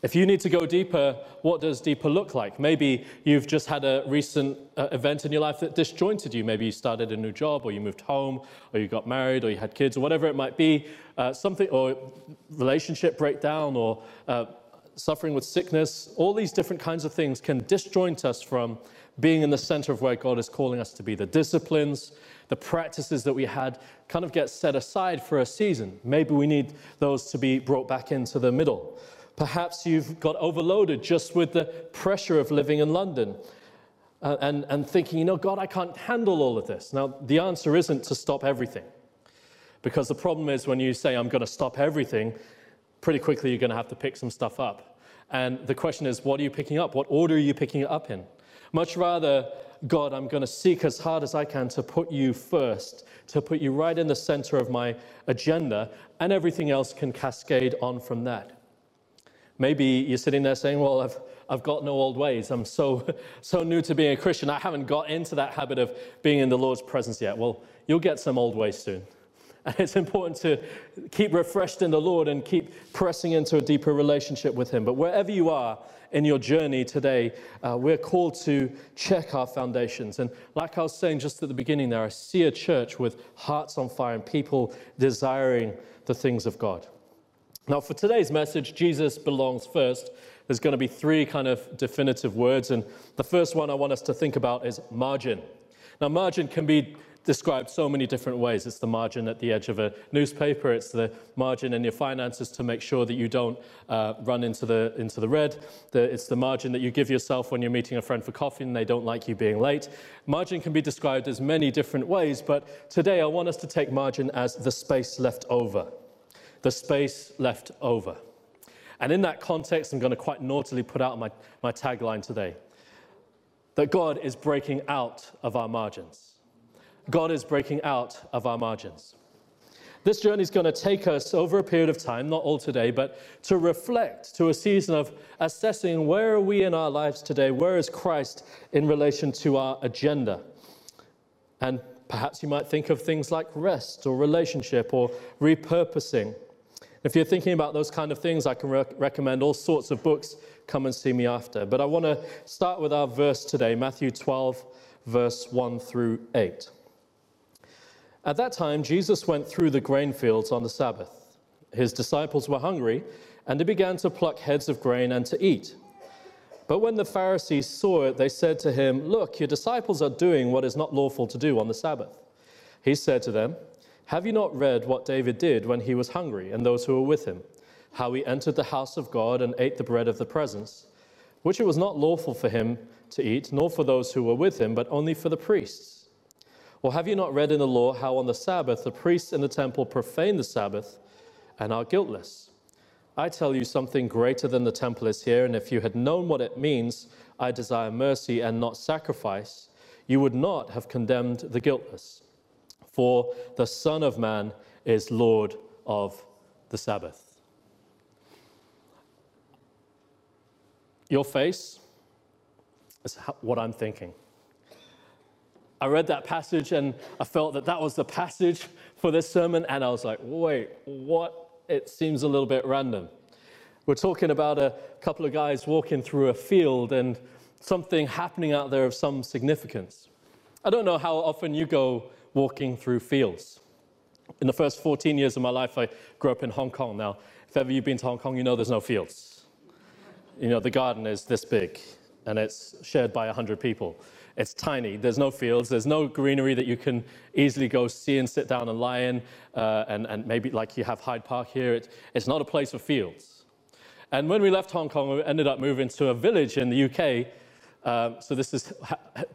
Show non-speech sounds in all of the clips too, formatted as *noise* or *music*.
If you need to go deeper, what does deeper look like? Maybe you've just had a recent uh, event in your life that disjointed you. Maybe you started a new job, or you moved home, or you got married, or you had kids, or whatever it might be. Uh, something, or relationship breakdown, or uh, suffering with sickness. All these different kinds of things can disjoint us from being in the center of where God is calling us to be. The disciplines, the practices that we had kind of get set aside for a season. Maybe we need those to be brought back into the middle. Perhaps you've got overloaded just with the pressure of living in London uh, and, and thinking, you know, God, I can't handle all of this. Now, the answer isn't to stop everything. Because the problem is when you say, I'm going to stop everything, pretty quickly you're going to have to pick some stuff up. And the question is, what are you picking up? What order are you picking it up in? Much rather, God, I'm going to seek as hard as I can to put you first, to put you right in the center of my agenda, and everything else can cascade on from that. Maybe you're sitting there saying, Well, I've, I've got no old ways. I'm so, *laughs* so new to being a Christian. I haven't got into that habit of being in the Lord's presence yet. Well, you'll get some old ways soon. *laughs* And it's important to keep refreshed in the Lord and keep pressing into a deeper relationship with Him. But wherever you are in your journey today, uh, we're called to check our foundations. And like I was saying just at the beginning there, I see a church with hearts on fire and people desiring the things of God. Now, for today's message, Jesus belongs first. There's going to be three kind of definitive words. And the first one I want us to think about is margin. Now, margin can be described so many different ways. It's the margin at the edge of a newspaper, it's the margin in your finances to make sure that you don't uh, run into the, into the red, the, it's the margin that you give yourself when you're meeting a friend for coffee and they don't like you being late. Margin can be described as many different ways, but today I want us to take margin as the space left over the space left over. And in that context, I'm going to quite naughtily put out my, my tagline today that God is breaking out of our margins. God is breaking out of our margins. This journey is going to take us over a period of time, not all today, but to reflect to a season of assessing where are we in our lives today? Where is Christ in relation to our agenda? And perhaps you might think of things like rest or relationship or repurposing. If you're thinking about those kind of things, I can recommend all sorts of books. Come and see me after. But I want to start with our verse today, Matthew 12, verse 1 through 8. At that time, Jesus went through the grain fields on the Sabbath. His disciples were hungry, and they began to pluck heads of grain and to eat. But when the Pharisees saw it, they said to him, Look, your disciples are doing what is not lawful to do on the Sabbath. He said to them, have you not read what David did when he was hungry and those who were with him? How he entered the house of God and ate the bread of the presence, which it was not lawful for him to eat, nor for those who were with him, but only for the priests? Or have you not read in the law how on the Sabbath the priests in the temple profane the Sabbath and are guiltless? I tell you something greater than the temple is here, and if you had known what it means, I desire mercy and not sacrifice, you would not have condemned the guiltless for the Son of Man is Lord of the Sabbath. Your face is what I'm thinking. I read that passage and I felt that that was the passage for this sermon, and I was like, wait, what? It seems a little bit random. We're talking about a couple of guys walking through a field and something happening out there of some significance. I don't know how often you go walking through fields. In the first 14 years of my life, I grew up in Hong Kong. Now, if ever you've been to Hong Kong, you know there's no fields. You know, the garden is this big and it's shared by 100 people. It's tiny. There's no fields. There's no greenery that you can easily go see and sit down and lie in. Uh, and, and maybe like you have Hyde Park here, it, it's not a place for fields. And when we left Hong Kong, we ended up moving to a village in the UK um, so this is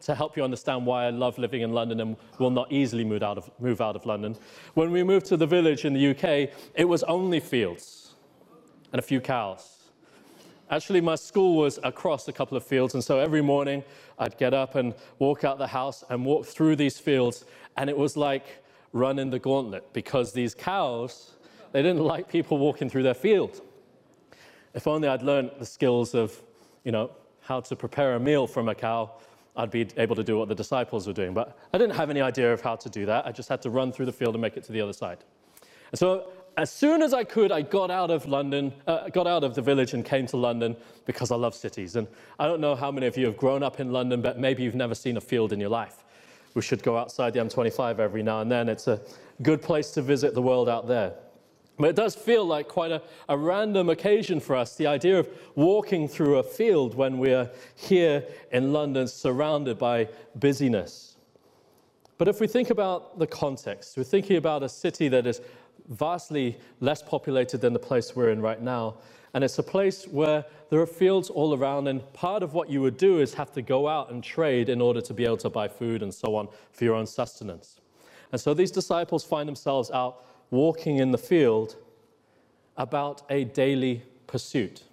to help you understand why I love living in London and will not easily move out, of, move out of London. When we moved to the village in the UK, it was only fields and a few cows. Actually, my school was across a couple of fields, and so every morning I'd get up and walk out the house and walk through these fields, and it was like running the gauntlet because these cows, they didn't like people walking through their field. If only I'd learned the skills of, you know, how to prepare a meal from a cow, I'd be able to do what the disciples were doing. But I didn't have any idea of how to do that. I just had to run through the field and make it to the other side. And so as soon as I could, I got out of London, uh, got out of the village and came to London because I love cities. And I don't know how many of you have grown up in London, but maybe you've never seen a field in your life. We should go outside the M25 every now and then. It's a good place to visit the world out there. But it does feel like quite a, a random occasion for us, the idea of walking through a field when we're here in London surrounded by busyness. But if we think about the context, we're thinking about a city that is vastly less populated than the place we're in right now. And it's a place where there are fields all around, and part of what you would do is have to go out and trade in order to be able to buy food and so on for your own sustenance. And so these disciples find themselves out walking in the field about a daily pursuit.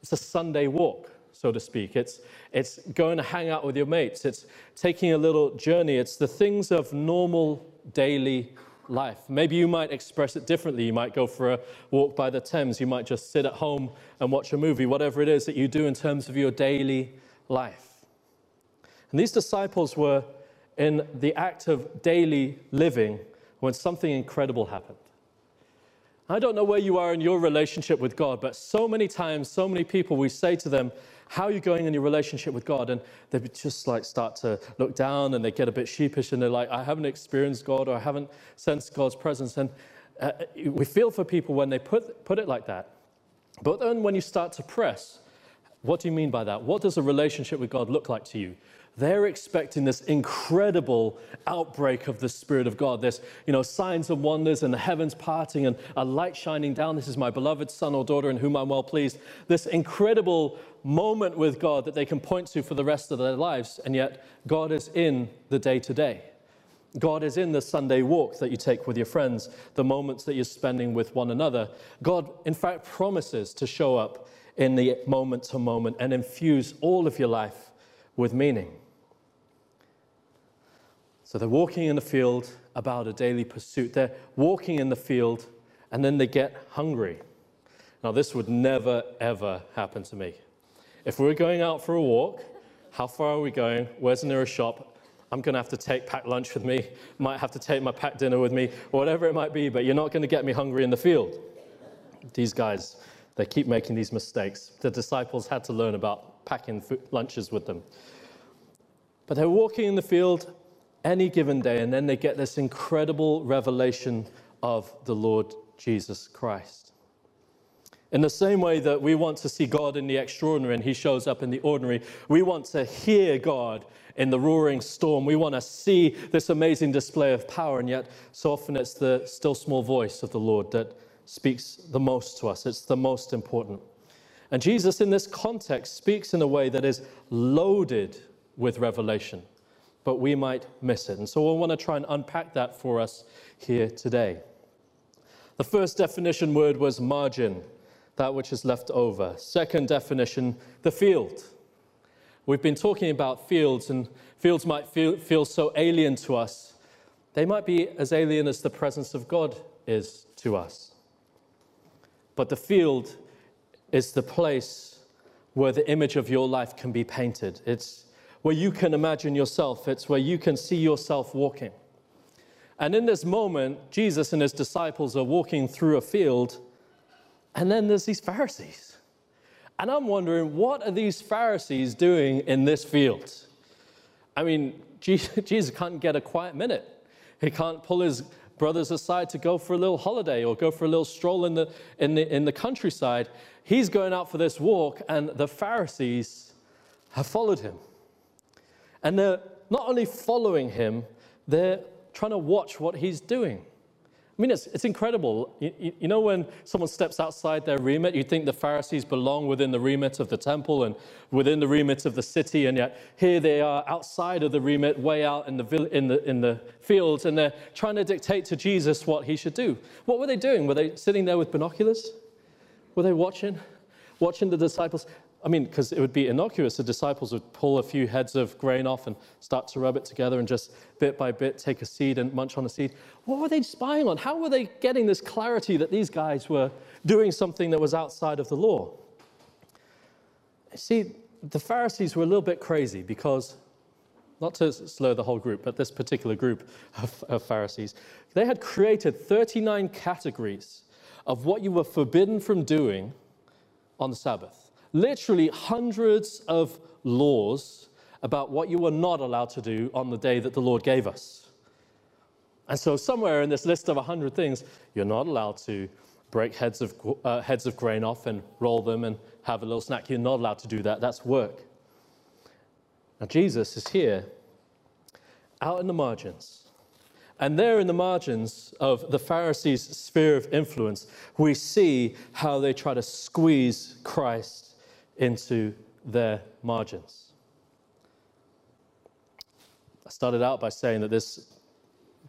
It's a Sunday walk, so to speak. It's, it's going to hang out with your mates. It's taking a little journey. It's the things of normal daily life. Maybe you might express it differently. You might go for a walk by the Thames. You might just sit at home and watch a movie, whatever it is that you do in terms of your daily life. And these disciples were in the act of daily living when something incredible happened. I don't know where you are in your relationship with God, but so many times, so many people, we say to them, how are you going in your relationship with God? And they just like start to look down and they get a bit sheepish and they're like, I haven't experienced God or I haven't sensed God's presence. And uh, we feel for people when they put, put it like that. But then when you start to press, what do you mean by that? What does a relationship with God look like to you? They're expecting this incredible outbreak of the Spirit of God. This, you know, signs and wonders and the heavens parting and a light shining down. This is my beloved son or daughter in whom I'm well pleased. This incredible moment with God that they can point to for the rest of their lives. And yet, God is in the day to day. God is in the Sunday walk that you take with your friends, the moments that you're spending with one another. God, in fact, promises to show up in the moment to moment and infuse all of your life with meaning. So they're walking in the field about a daily pursuit. They're walking in the field and then they get hungry. Now, this would never, ever happen to me. If we're going out for a walk, how far are we going? Where's the nearest shop? I'm going to have to take packed lunch with me, might have to take my packed dinner with me, whatever it might be, but you're not going to get me hungry in the field. These guys, they keep making these mistakes. The disciples had to learn about packing lunches with them. But they're walking in the field any given day, and then they get this incredible revelation of the Lord Jesus Christ. In the same way that we want to see God in the extraordinary and He shows up in the ordinary, we want to hear God in the roaring storm. We want to see this amazing display of power, and yet so often it's the still small voice of the Lord that speaks the most to us. It's the most important. And Jesus, in this context, speaks in a way that is loaded with revelation but we might miss it. And so we'll want to try and unpack that for us here today. The first definition word was margin, that which is left over. Second definition, the field. We've been talking about fields, and fields might feel, feel so alien to us. They might be as alien as the presence of God is to us. But the field is the place where the image of your life can be painted. It's where you can imagine yourself, it's where you can see yourself walking. And in this moment, Jesus and his disciples are walking through a field, and then there's these Pharisees. And I'm wondering, what are these Pharisees doing in this field? I mean, *laughs* Jesus can't get a quiet minute. He can't pull his brothers aside to go for a little holiday or go for a little stroll in the, in the, in the countryside. He's going out for this walk, and the Pharisees have followed him. And they're not only following him, they're trying to watch what he's doing. I mean, it's, it's incredible. You, you, know, when someone steps outside their remit, you think the Pharisees belong within the remit of the temple and within the remit of the city, and yet here they are outside of the remit, way out in the, in the, in the fields, and they're trying to dictate to Jesus what he should do. What were they doing? Were they sitting there with binoculars? Were they watching? Watching the disciples? I mean, because it would be innocuous. The disciples would pull a few heads of grain off and start to rub it together and just bit by bit take a seed and munch on a seed. What were they spying on? How were they getting this clarity that these guys were doing something that was outside of the law? See, the Pharisees were a little bit crazy because, not to slur the whole group, but this particular group of, of Pharisees, they had created 39 categories of what you were forbidden from doing on the Sabbath. Literally, hundreds of laws about what you were not allowed to do on the day that the Lord gave us. And so, somewhere in this list of 100 things, you're not allowed to break heads of, uh, heads of grain off and roll them and have a little snack. You're not allowed to do that. That's work. Now, Jesus is here out in the margins. And there in the margins of the Pharisees' sphere of influence, we see how they try to squeeze Christ into their margins. I started out by saying that this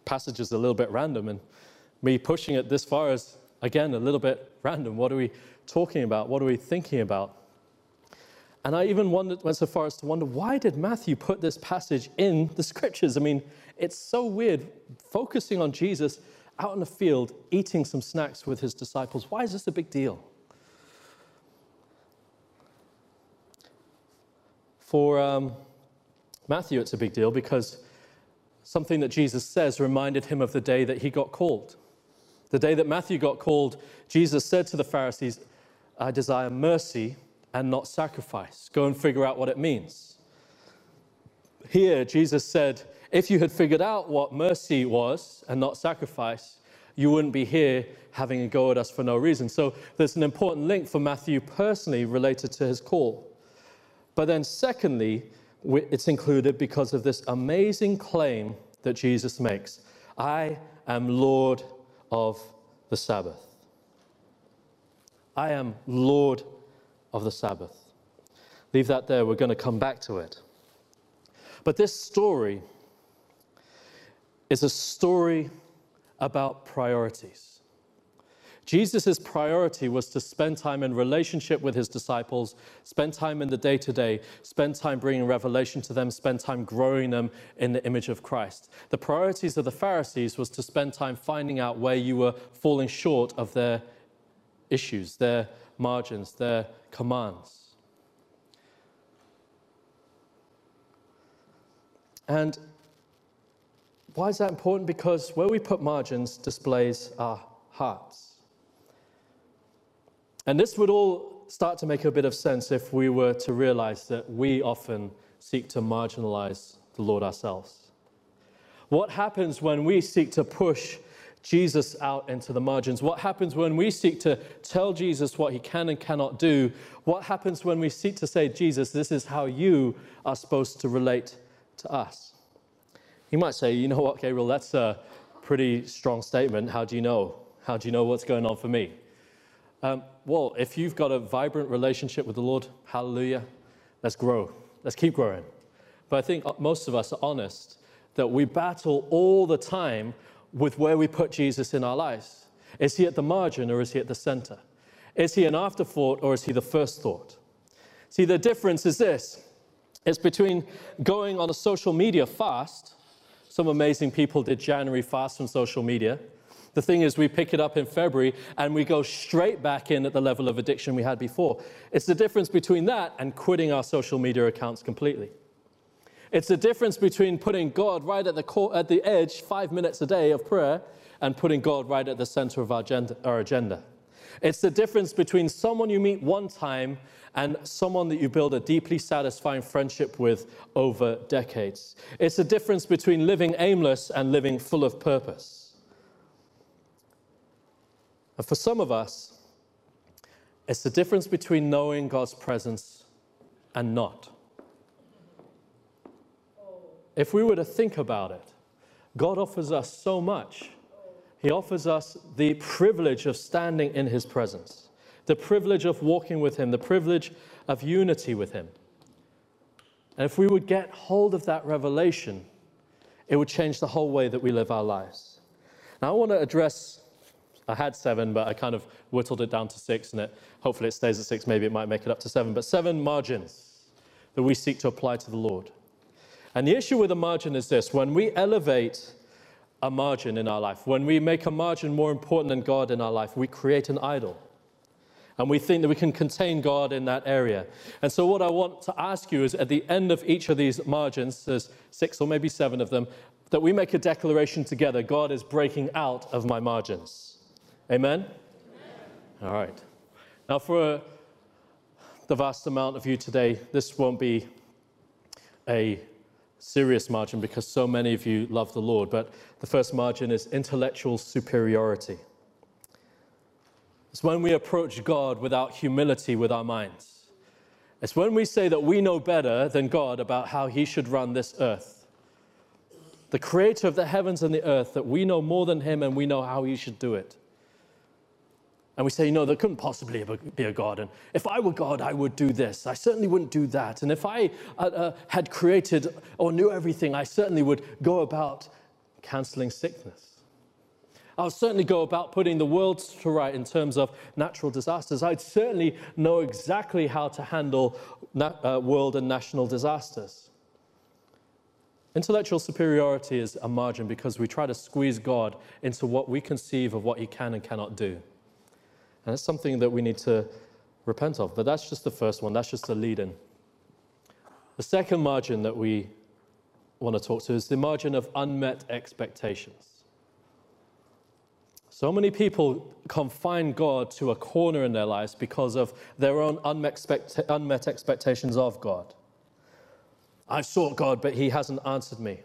passage is a little bit random, and me pushing it this far is, again, a little bit random. What are we talking about? What are we thinking about? And I even wondered, went so far as to wonder why did Matthew put this passage in the scriptures? I mean, it's so weird focusing on Jesus out in the field eating some snacks with his disciples. Why is this a big deal? For um, Matthew, it's a big deal because something that Jesus says reminded him of the day that he got called. The day that Matthew got called, Jesus said to the Pharisees, I desire mercy and not sacrifice. Go and figure out what it means. Here, Jesus said, if you had figured out what mercy was and not sacrifice, you wouldn't be here having a go at us for no reason. So there's an important link for Matthew personally related to his call. But then, secondly, it's included because of this amazing claim that Jesus makes I am Lord of the Sabbath. I am Lord of the Sabbath. Leave that there, we're going to come back to it. But this story is a story about priorities. Jesus' priority was to spend time in relationship with his disciples, spend time in the day to day, spend time bringing revelation to them, spend time growing them in the image of Christ. The priorities of the Pharisees was to spend time finding out where you were falling short of their issues, their margins, their commands. And why is that important? Because where we put margins displays our hearts. And this would all start to make a bit of sense if we were to realize that we often seek to marginalize the Lord ourselves. What happens when we seek to push Jesus out into the margins? What happens when we seek to tell Jesus what he can and cannot do? What happens when we seek to say, Jesus, this is how you are supposed to relate to us? You might say, you know what, Gabriel, that's a pretty strong statement. How do you know? How do you know what's going on for me? Um, well, if you've got a vibrant relationship with the Lord, hallelujah, let's grow. Let's keep growing. But I think most of us are honest that we battle all the time with where we put Jesus in our lives. Is he at the margin or is he at the center? Is he an afterthought or is he the first thought? See, the difference is this it's between going on a social media fast. Some amazing people did January fast on social media the thing is, we pick it up in February and we go straight back in at the level of addiction we had before. It's the difference between that and quitting our social media accounts completely. It's the difference between putting God right at the, at the edge, five minutes a day of prayer, and putting God right at the center of our agenda, our agenda. It's the difference between someone you meet one time and someone that you build a deeply satisfying friendship with over decades. It's the difference between living aimless and living full of purpose. And for some of us, it's the difference between knowing God's presence and not. If we were to think about it, God offers us so much. He offers us the privilege of standing in His presence, the privilege of walking with Him, the privilege of unity with Him. And if we would get hold of that revelation, it would change the whole way that we live our lives. Now, I want to address I had seven, but I kind of whittled it down to six, and it, hopefully it stays at six. Maybe it might make it up to seven. But seven margins that we seek to apply to the Lord. And the issue with a margin is this when we elevate a margin in our life, when we make a margin more important than God in our life, we create an idol. And we think that we can contain God in that area. And so, what I want to ask you is at the end of each of these margins, there's six or maybe seven of them, that we make a declaration together God is breaking out of my margins. Amen? Amen? All right. Now, for the vast amount of you today, this won't be a serious margin because so many of you love the Lord, but the first margin is intellectual superiority. It's when we approach God without humility with our minds. It's when we say that we know better than God about how He should run this earth. The creator of the heavens and the earth, that we know more than Him and we know how He should do it. And we say, know, there couldn't possibly be a God. And if I were God, I would do this. I certainly wouldn't do that. And if I uh, uh, had created or knew everything, I certainly would go about canceling sickness. I would certainly go about putting the world to right in terms of natural disasters. I'd certainly know exactly how to handle uh, world and national disasters. Intellectual superiority is a margin because we try to squeeze God into what we conceive of what he can and cannot do. And it's something that we need to repent of. But that's just the first one, that's just the lead in. The second margin that we want to talk to is the margin of unmet expectations. So many people confine God to a corner in their lives because of their own unmet, expectations of God. I've sought God, but He hasn't answered me.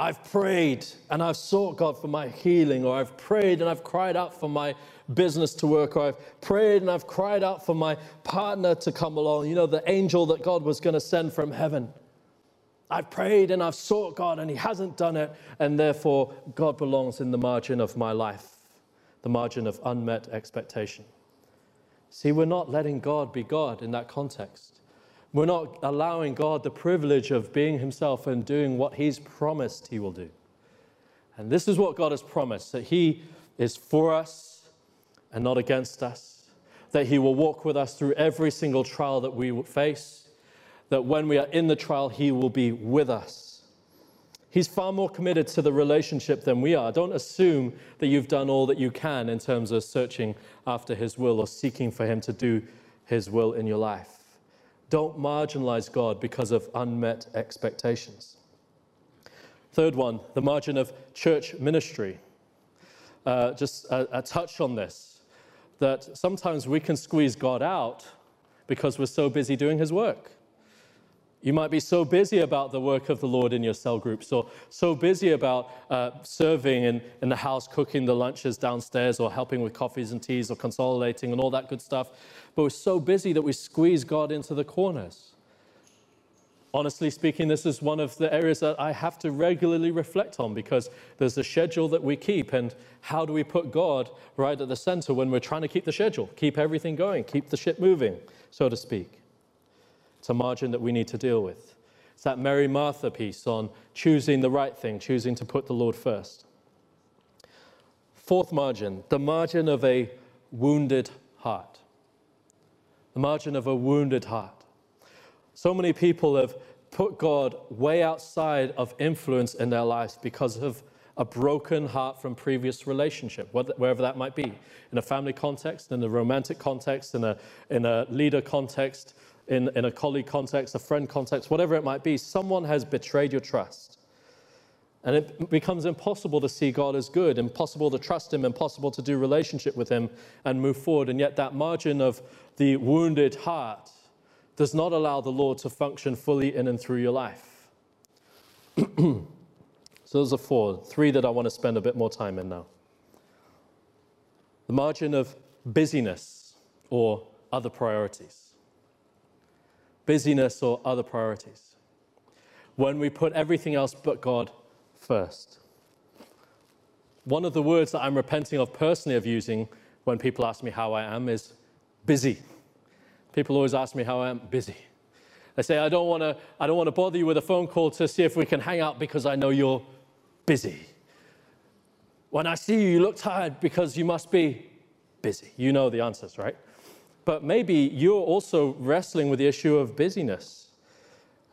I've prayed and I've sought God for my healing, or I've prayed and I've cried out for my business to work, or I've prayed and I've cried out for my partner to come along, you know, the angel that God was going to send from heaven. I've prayed and I've sought God and He hasn't done it, and therefore God belongs in the margin of my life, the margin of unmet expectation. See, we're not letting God be God in that context. We're not allowing God the privilege of being Himself and doing what He's promised He will do. And this is what God has promised that He is for us and not against us, that He will walk with us through every single trial that we face, that when we are in the trial, He will be with us. He's far more committed to the relationship than we are. Don't assume that you've done all that you can in terms of searching after His will or seeking for Him to do His will in your life. Don't marginalize God because of unmet expectations. Third one, the margin of church ministry. Uh, just a, a touch on this that sometimes we can squeeze God out because we're so busy doing his work. You might be so busy about the work of the Lord in your cell groups, or so busy about uh, serving in, in the house, cooking the lunches downstairs, or helping with coffees and teas, or consolidating, and all that good stuff. But we're so busy that we squeeze God into the corners. Honestly speaking, this is one of the areas that I have to regularly reflect on because there's a schedule that we keep, and how do we put God right at the center when we're trying to keep the schedule, keep everything going, keep the ship moving, so to speak? It's a margin that we need to deal with. It's that Mary Martha piece on choosing the right thing, choosing to put the Lord first. Fourth margin, the margin of a wounded heart. The margin of a wounded heart. So many people have put God way outside of influence in their lives because of a broken heart from previous relationship, wherever that might be, in a family context, in a romantic context, in a, in a leader context, in, in a colleague context, a friend context, whatever it might be, someone has betrayed your trust. And it becomes impossible to see God as good, impossible to trust Him, impossible to do relationship with Him and move forward. And yet, that margin of the wounded heart does not allow the Lord to function fully in and through your life. *clears throat* so, those are four, three that I want to spend a bit more time in now. The margin of busyness or other priorities busyness, or other priorities. When we put everything else but God first. One of the words that I'm repenting of personally of using when people ask me how I am is busy. People always ask me how I am busy. They say, I don't want to I don't want to bother you with a phone call to see if we can hang out because I know you're busy. When I see you, you look tired because you must be busy. You know the answers, right? But maybe you're also wrestling with the issue of busyness.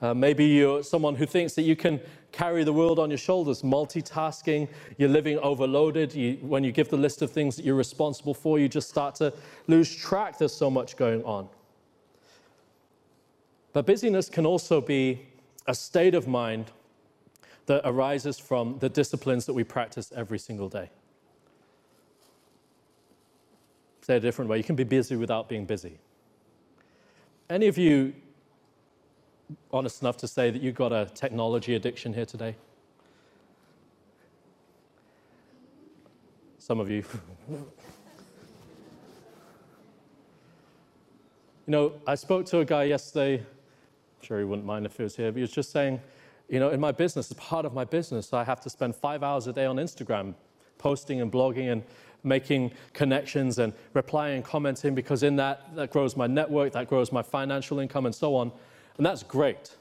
Uh, maybe you're someone who thinks that you can carry the world on your shoulders, multitasking, you're living overloaded. You, when you give the list of things that you're responsible for, you just start to lose track. There's so much going on. But busyness can also be a state of mind that arises from the disciplines that we practice every single day. Say a different way. You can be busy without being busy. Any of you honest enough to say that you've got a technology addiction here today? Some of you. *laughs* you know, I spoke to a guy yesterday. I'm sure he wouldn't mind if he was here, but he was just saying, you know, in my business, as part of my business, I have to spend five hours a day on Instagram posting and blogging and making connections and replying and commenting because in that, that grows my network, that grows my financial income and so on. And that's great.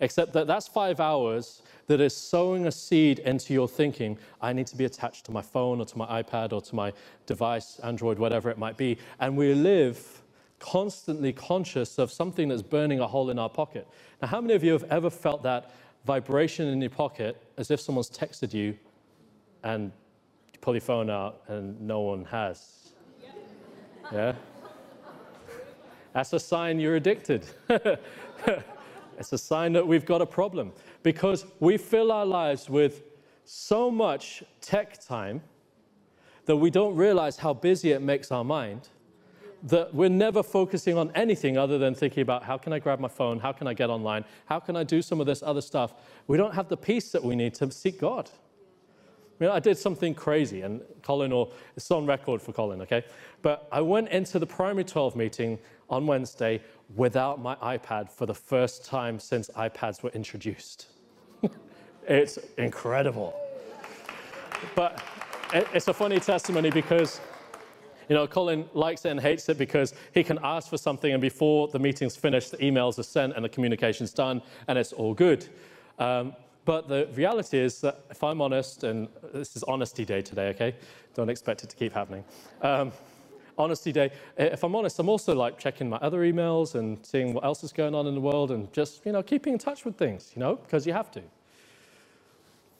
Except that that's five hours that is sowing a seed into your thinking. I need to be attached to my phone or to my iPad or to my device, Android, whatever it might be. And we live constantly conscious of something that's burning a hole in our pocket. Now, how many of you have ever felt that vibration in your pocket as if someone's texted you and you pull your phone out and no one has? Yeah? That's a sign you're addicted. *laughs* it's a sign that we've got a problem because we fill our lives with so much tech time that we don't realize how busy it makes our mind that we're never focusing on anything other than thinking about how can I grab my phone, how can I get online, how can I do some of this other stuff. We don't have the peace that we need to seek God. I mean, I did something crazy, and Colin, or it's on record for Colin, okay? But I went into the primary 12 meeting on Wednesday without my iPad for the first time since iPads were introduced. *laughs* it's incredible. But it's a funny testimony because, you know, Colin likes it and hates it because he can ask for something and before the meeting's finished, the emails are sent and the communication's done and it's all good. Um, but the reality is that if I'm honest, and this is honesty day today, okay? Don't expect it to keep happening. Um, honesty day. If I'm honest, I'm also like checking my other emails and seeing what else is going on in the world and just, you know, keeping in touch with things, you know, because you have to.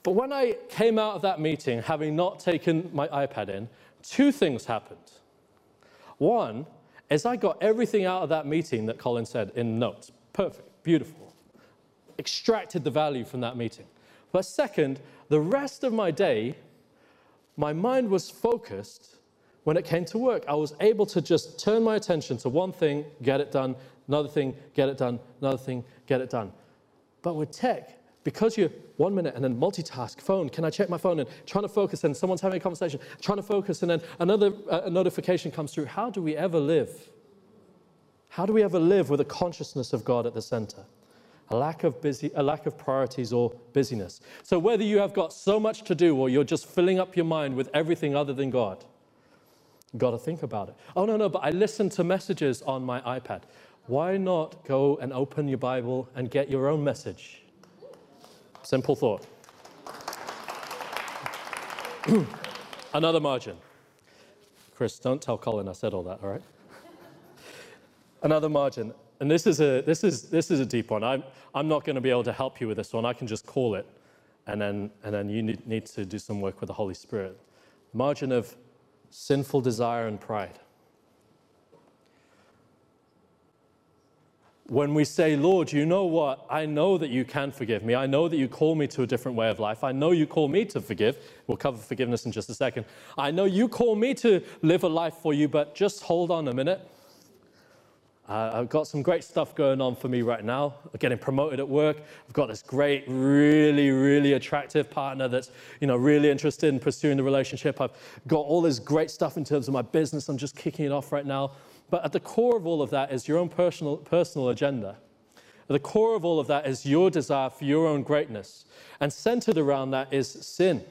But when I came out of that meeting, having not taken my iPad in, two things happened. One is I got everything out of that meeting that Colin said in notes. Perfect, beautiful. Extracted the value from that meeting. But second, the rest of my day, my mind was focused when it came to work. I was able to just turn my attention to one thing, get it done, another thing, get it done, another thing, get it done. But with tech, because you're one minute and then multitask, phone, can I check my phone? And trying to focus and someone's having a conversation, trying to focus and then another uh, notification comes through. How do we ever live? How do we ever live with a consciousness of God at the center? A lack of busy, a lack of priorities or busyness. So whether you have got so much to do or you're just filling up your mind with everything other than God, Got to think about it. Oh, no, no, but I listen to messages on my iPad. Why not go and open your Bible and get your own message? Simple thought. *clears throat* Another margin. Chris, don't tell Colin I said all that, all right? Another margin. And this is a, this is, this is a deep one. I'm, I'm not going to be able to help you with this one. I can just call it, and then, and then you need, need to do some work with the Holy Spirit. Margin of sinful desire and pride. When we say, Lord, you know what? I know that you can forgive me. I know that you call me to a different way of life. I know you call me to forgive. We'll cover forgiveness in just a second. I know you call me to live a life for you, but just hold on a minute. Uh, I've got some great stuff going on for me right now. I'm getting promoted at work. I've got this great, really, really attractive partner that's, you know, really interested in pursuing the relationship. I've got all this great stuff in terms of my business. I'm just kicking it off right now. But at the core of all of that is your own personal, personal agenda. At the core of all of that is your desire for your own greatness. And centered around that is sin.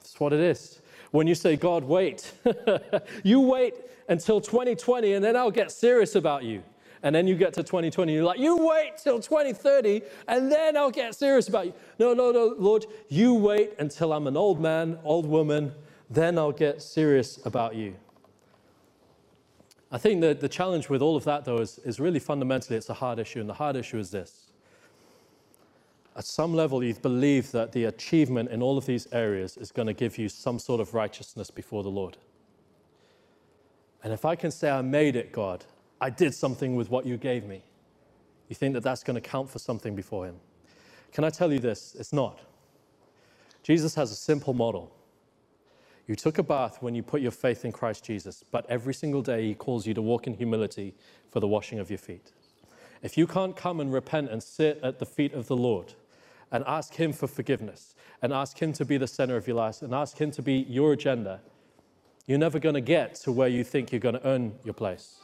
That's what it is. When you say, God, wait, *laughs* you wait until 2020 and then I'll get serious about you. And then you get to 2020, you're like, you wait till 2030 and then I'll get serious about you. No, no, no, Lord, you wait until I'm an old man, old woman, then I'll get serious about you. I think that the challenge with all of that, though, is, is really fundamentally it's a hard issue. And the hard issue is this. At some level, you believe that the achievement in all of these areas is going to give you some sort of righteousness before the Lord. And if I can say, I made it, God, I did something with what you gave me, you think that that's going to count for something before Him. Can I tell you this? It's not. Jesus has a simple model. You took a bath when you put your faith in Christ Jesus, but every single day He calls you to walk in humility for the washing of your feet. If you can't come and repent and sit at the feet of the Lord and ask Him for forgiveness and ask Him to be the center of your life and ask Him to be your agenda, you're never going to get to where you think you're going to earn your place.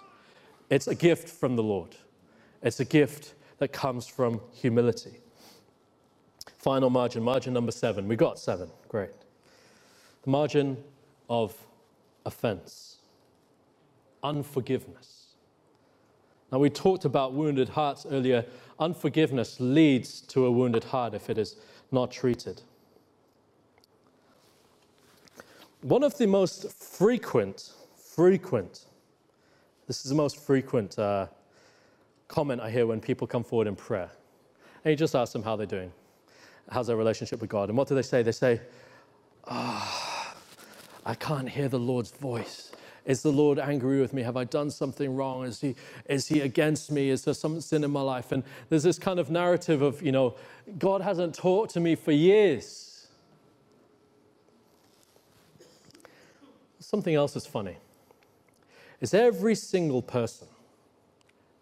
It's a gift from the Lord, it's a gift that comes from humility. Final margin, margin number seven. We got seven. Great. The margin of offense, unforgiveness. Now, we talked about wounded hearts earlier. Unforgiveness leads to a wounded heart if it is not treated. One of the most frequent, frequent, this is the most frequent uh, comment I hear when people come forward in prayer. And you just ask them how they're doing. How's their relationship with God? And what do they say? They say, Ah, oh, I can't hear the Lord's voice. Is the Lord angry with me? Have I done something wrong? Is he, is he against me? Is there some sin in my life? And there's this kind of narrative of, you know, God hasn't talked to me for years. Something else is funny. Is every single person,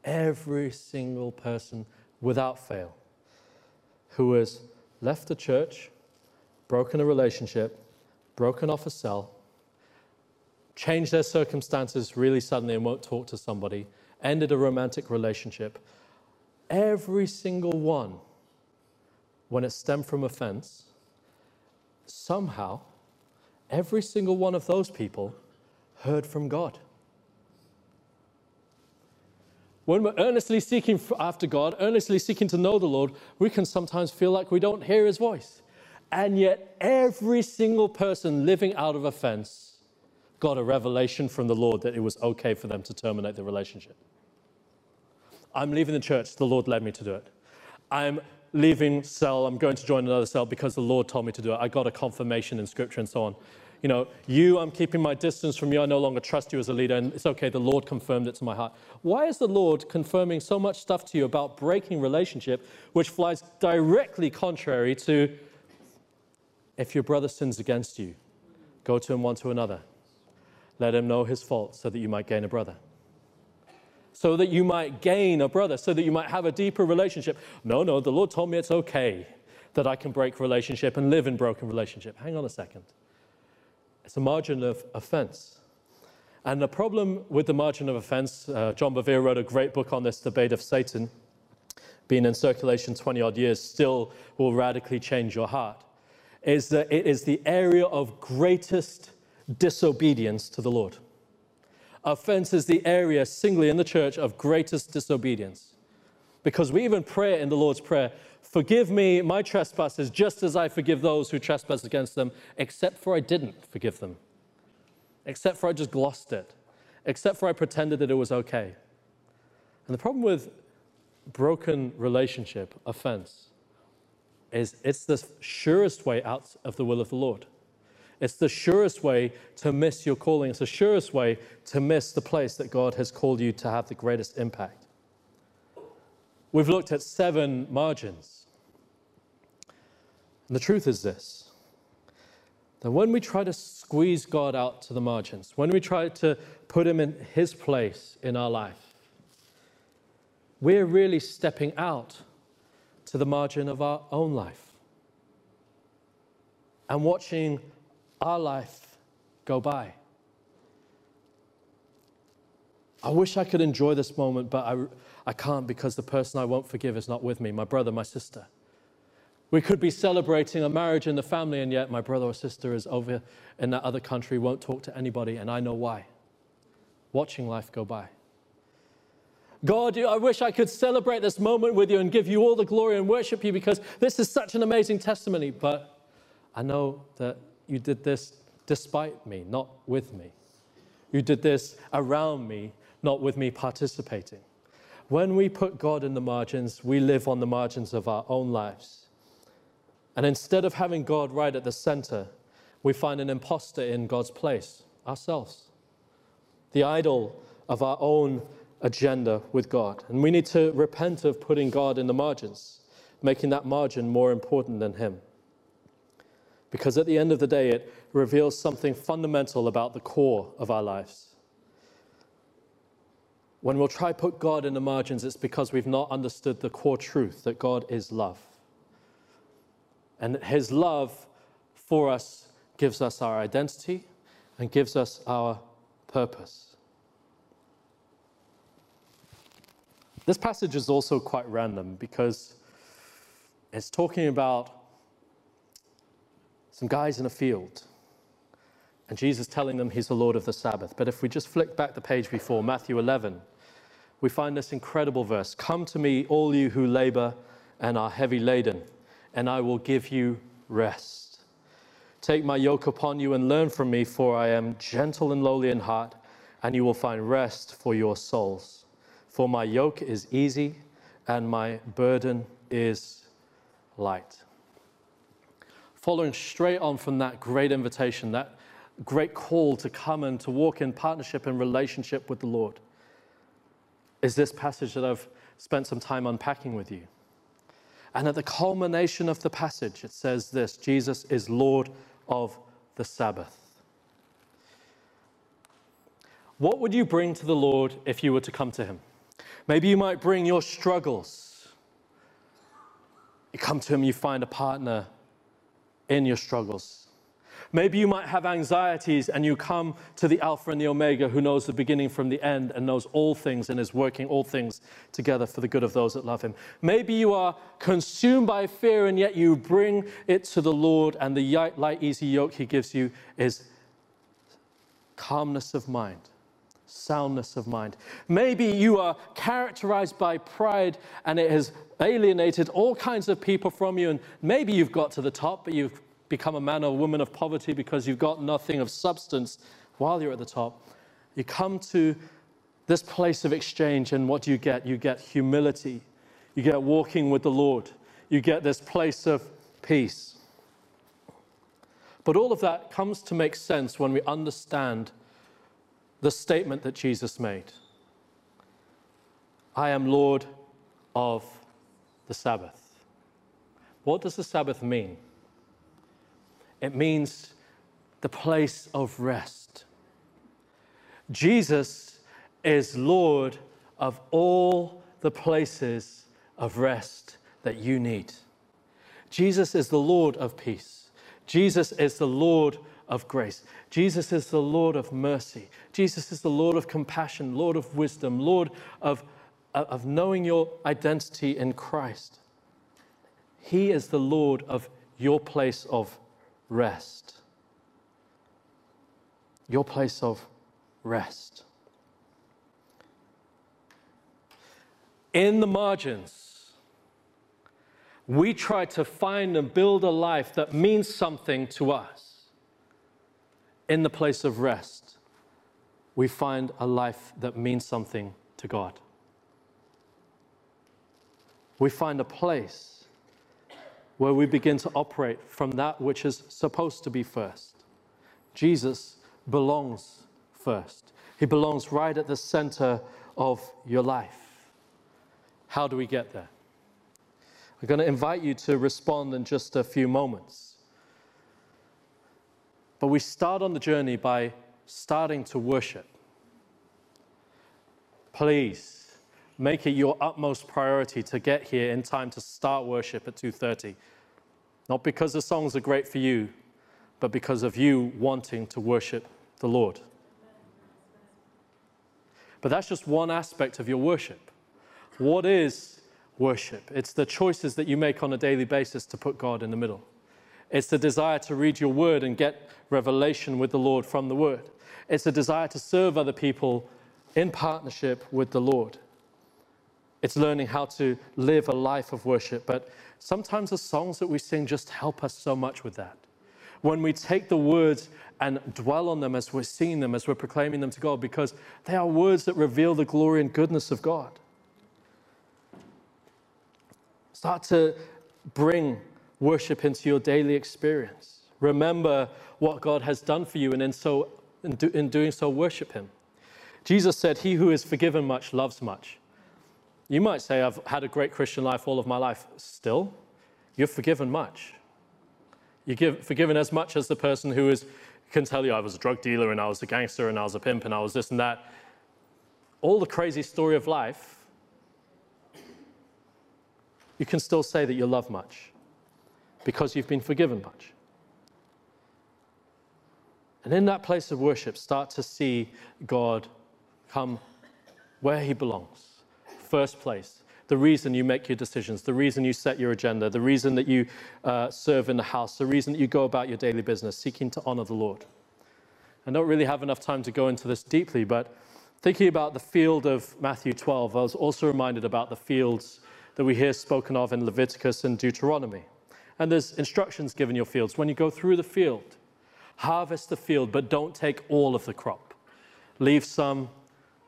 every single person without fail, who has left the church, broken a relationship, broken off a cell, changed their circumstances really suddenly and won't talk to somebody, ended a romantic relationship, every single one, when it stemmed from offense, somehow, every single one of those people heard from God. When we're earnestly seeking after God, earnestly seeking to know the Lord, we can sometimes feel like we don't hear his voice. And yet, every single person living out of offense got a revelation from the Lord that it was okay for them to terminate the relationship. I'm leaving the church, the Lord led me to do it. I'm leaving cell, I'm going to join another cell because the Lord told me to do it. I got a confirmation in scripture and so on you know, you, I'm keeping my distance from you. I no longer trust you as a leader. And it's okay, the Lord confirmed it to my heart. Why is the Lord confirming so much stuff to you about breaking relationship, which flies directly contrary to if your brother sins against you, go to him one to another. Let him know his fault so that you might gain a brother. So that you might gain a brother, so that you might have a deeper relationship. No, no, the Lord told me it's okay that I can break relationship and live in broken relationship. Hang on a second. It's a margin of offense. And the problem with the margin of offense, uh, John Bevere wrote a great book on this The Bait of Satan, being in circulation 20 odd years, still will radically change your heart, is that it is the area of greatest disobedience to the Lord. Offense is the area singly in the church of greatest disobedience. Because we even pray in the Lord's Prayer, Forgive me my trespasses, just as I forgive those who trespass against them, except for I didn't forgive them, except for I just glossed it, except for I pretended that it was okay. And the problem with broken relationship, offense, is it's the surest way out of the will of the Lord. It's the surest way to miss your calling. It's the surest way to miss the place that God has called you to have the greatest impact. We've looked at seven margins. And the truth is this that when we try to squeeze God out to the margins, when we try to put him in his place in our life, we're really stepping out to the margin of our own life and watching our life go by. I wish I could enjoy this moment, but I, I can't because the person I won't forgive is not with me, my brother, my sister. We could be celebrating a marriage in the family, and yet my brother or sister is over in that other country, won't talk to anybody, and I know why. Watching life go by. God, I wish I could celebrate this moment with you and give you all the glory and worship you because this is such an amazing testimony. But I know that you did this despite me, not with me. You did this around me, not with me participating. When we put God in the margins, we live on the margins of our own lives. And instead of having God right at the center, we find an impostor in God's place, ourselves, the idol of our own agenda with God. And we need to repent of putting God in the margins, making that margin more important than Him. Because at the end of the day, it reveals something fundamental about the core of our lives. When we'll try put God in the margins, it's because we've not understood the core truth that God is love. And that his love for us gives us our identity and gives us our purpose. This passage is also quite random because it's talking about some guys in a field and Jesus telling them he's the Lord of the Sabbath. But if we just flick back the page before, Matthew 11, we find this incredible verse Come to me, all you who labor and are heavy laden, and I will give you rest. Take my yoke upon you and learn from me, for I am gentle and lowly in heart, and you will find rest for your souls. For my yoke is easy and my burden is light. Following straight on from that great invitation, that great call to come and to walk in partnership and relationship with the Lord, is this passage that I've spent some time unpacking with you. And at the culmination of the passage, it says this Jesus is Lord of the Sabbath. What would you bring to the Lord if you were to come to Him? Maybe you might bring your struggles. You come to Him, you find a partner in your struggles. Maybe you might have anxieties and you come to the Alpha and the Omega who knows the beginning from the end and knows all things and is working all things together for the good of those that love him. Maybe you are consumed by fear and yet you bring it to the Lord and the light, easy yoke he gives you is calmness of mind, soundness of mind. Maybe you are characterized by pride and it has alienated all kinds of people from you and maybe you've got to the top but you've become a man or woman of poverty because you've got nothing of substance while you're at the top. You come to this place of exchange, and what do you get? You get humility. You get walking with the Lord. You get this place of peace. But all of that comes to make sense when we understand the statement that Jesus made I am Lord of the Sabbath. What does the Sabbath mean? it means the place of rest. Jesus is Lord of all the places of rest that you need. Jesus is the Lord of peace. Jesus is the Lord of grace. Jesus is the Lord of mercy. Jesus is the Lord of compassion, Lord of wisdom, Lord of, of knowing your identity in Christ. He is the Lord of your place of rest. Your place of rest. In the margins, we try to find and build a life that means something to us. In the place of rest, we find a life that means something to God. We find a place where we begin to operate from that which is supposed to be first. Jesus belongs first, He belongs right at the center of your life. How do we get there? I'm going to invite you to respond in just a few moments. But we start on the journey by starting to worship. Please make it your utmost priority to get here in time to start worship at 2:30. Not because the songs are great for you, but because of you wanting to worship the Lord. But that's just one aspect of your worship. What is worship? It's the choices that you make on a daily basis to put God in the middle. It's the desire to read your word and get revelation with the Lord from the word. It's a desire to serve other people in partnership with the Lord. It's learning how to live a life of worship. But sometimes the songs that we sing just help us so much with that. When we take the words and dwell on them as we're singing them, as we're proclaiming them to God, because they are words that reveal the glory and goodness of God. Start to bring worship into your daily experience. Remember what God has done for you, and in, so, in, do, in doing so, worship Him. Jesus said, He who is forgiven much loves much. You might say, I've had a great Christian life all of my life. Still, you're forgiven much. You're give, forgiven as much as the person who is, can tell you, I was a drug dealer and I was a gangster and I was a pimp and I was this and that. All the crazy story of life, you can still say that you love much because you've been forgiven much. And in that place of worship, start to see God come where he belongs. First place, the reason you make your decisions, the reason you set your agenda, the reason that you uh, serve in the house, the reason that you go about your daily business, seeking to honor the Lord. I don't really have enough time to go into this deeply, but thinking about the field of Matthew 12, I was also reminded about the fields that we hear spoken of in Leviticus and Deuteronomy. And there's instructions given your fields. When you go through the field, harvest the field, but don't take all of the crop. Leave some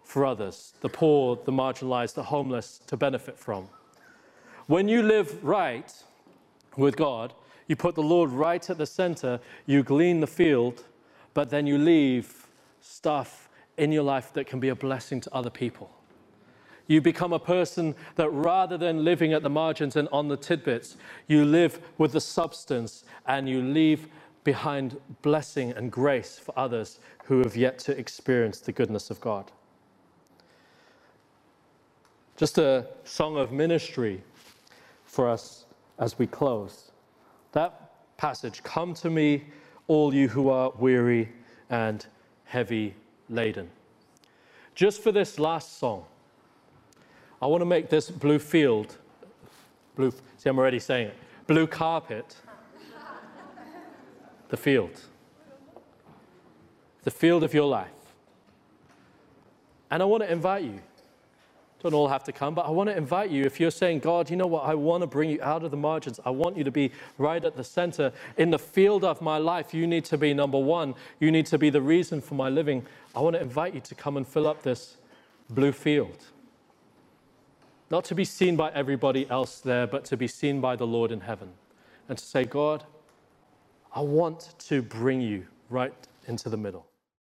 for others, the poor, the marginalized, the homeless to benefit from. When you live right with God, you put the Lord right at the center, you glean the field, but then you leave stuff in your life that can be a blessing to other people. You become a person that rather than living at the margins and on the tidbits, you live with the substance and you leave behind blessing and grace for others who have yet to experience the goodness of God. Just a song of ministry for us as we close. That passage Come to me, all you who are weary and heavy laden. Just for this last song, I want to make this blue field, blue, see, I'm already saying it, blue carpet, the field. The field of your life. And I want to invite you don't all have to come, but I want to invite you. If you're saying, God, you know what? I want to bring you out of the margins. I want you to be right at the center. In the field of my life, you need to be number one. You need to be the reason for my living. I want to invite you to come and fill up this blue field. Not to be seen by everybody else there, but to be seen by the Lord in heaven. And to say, God, I want to bring you right into the middle.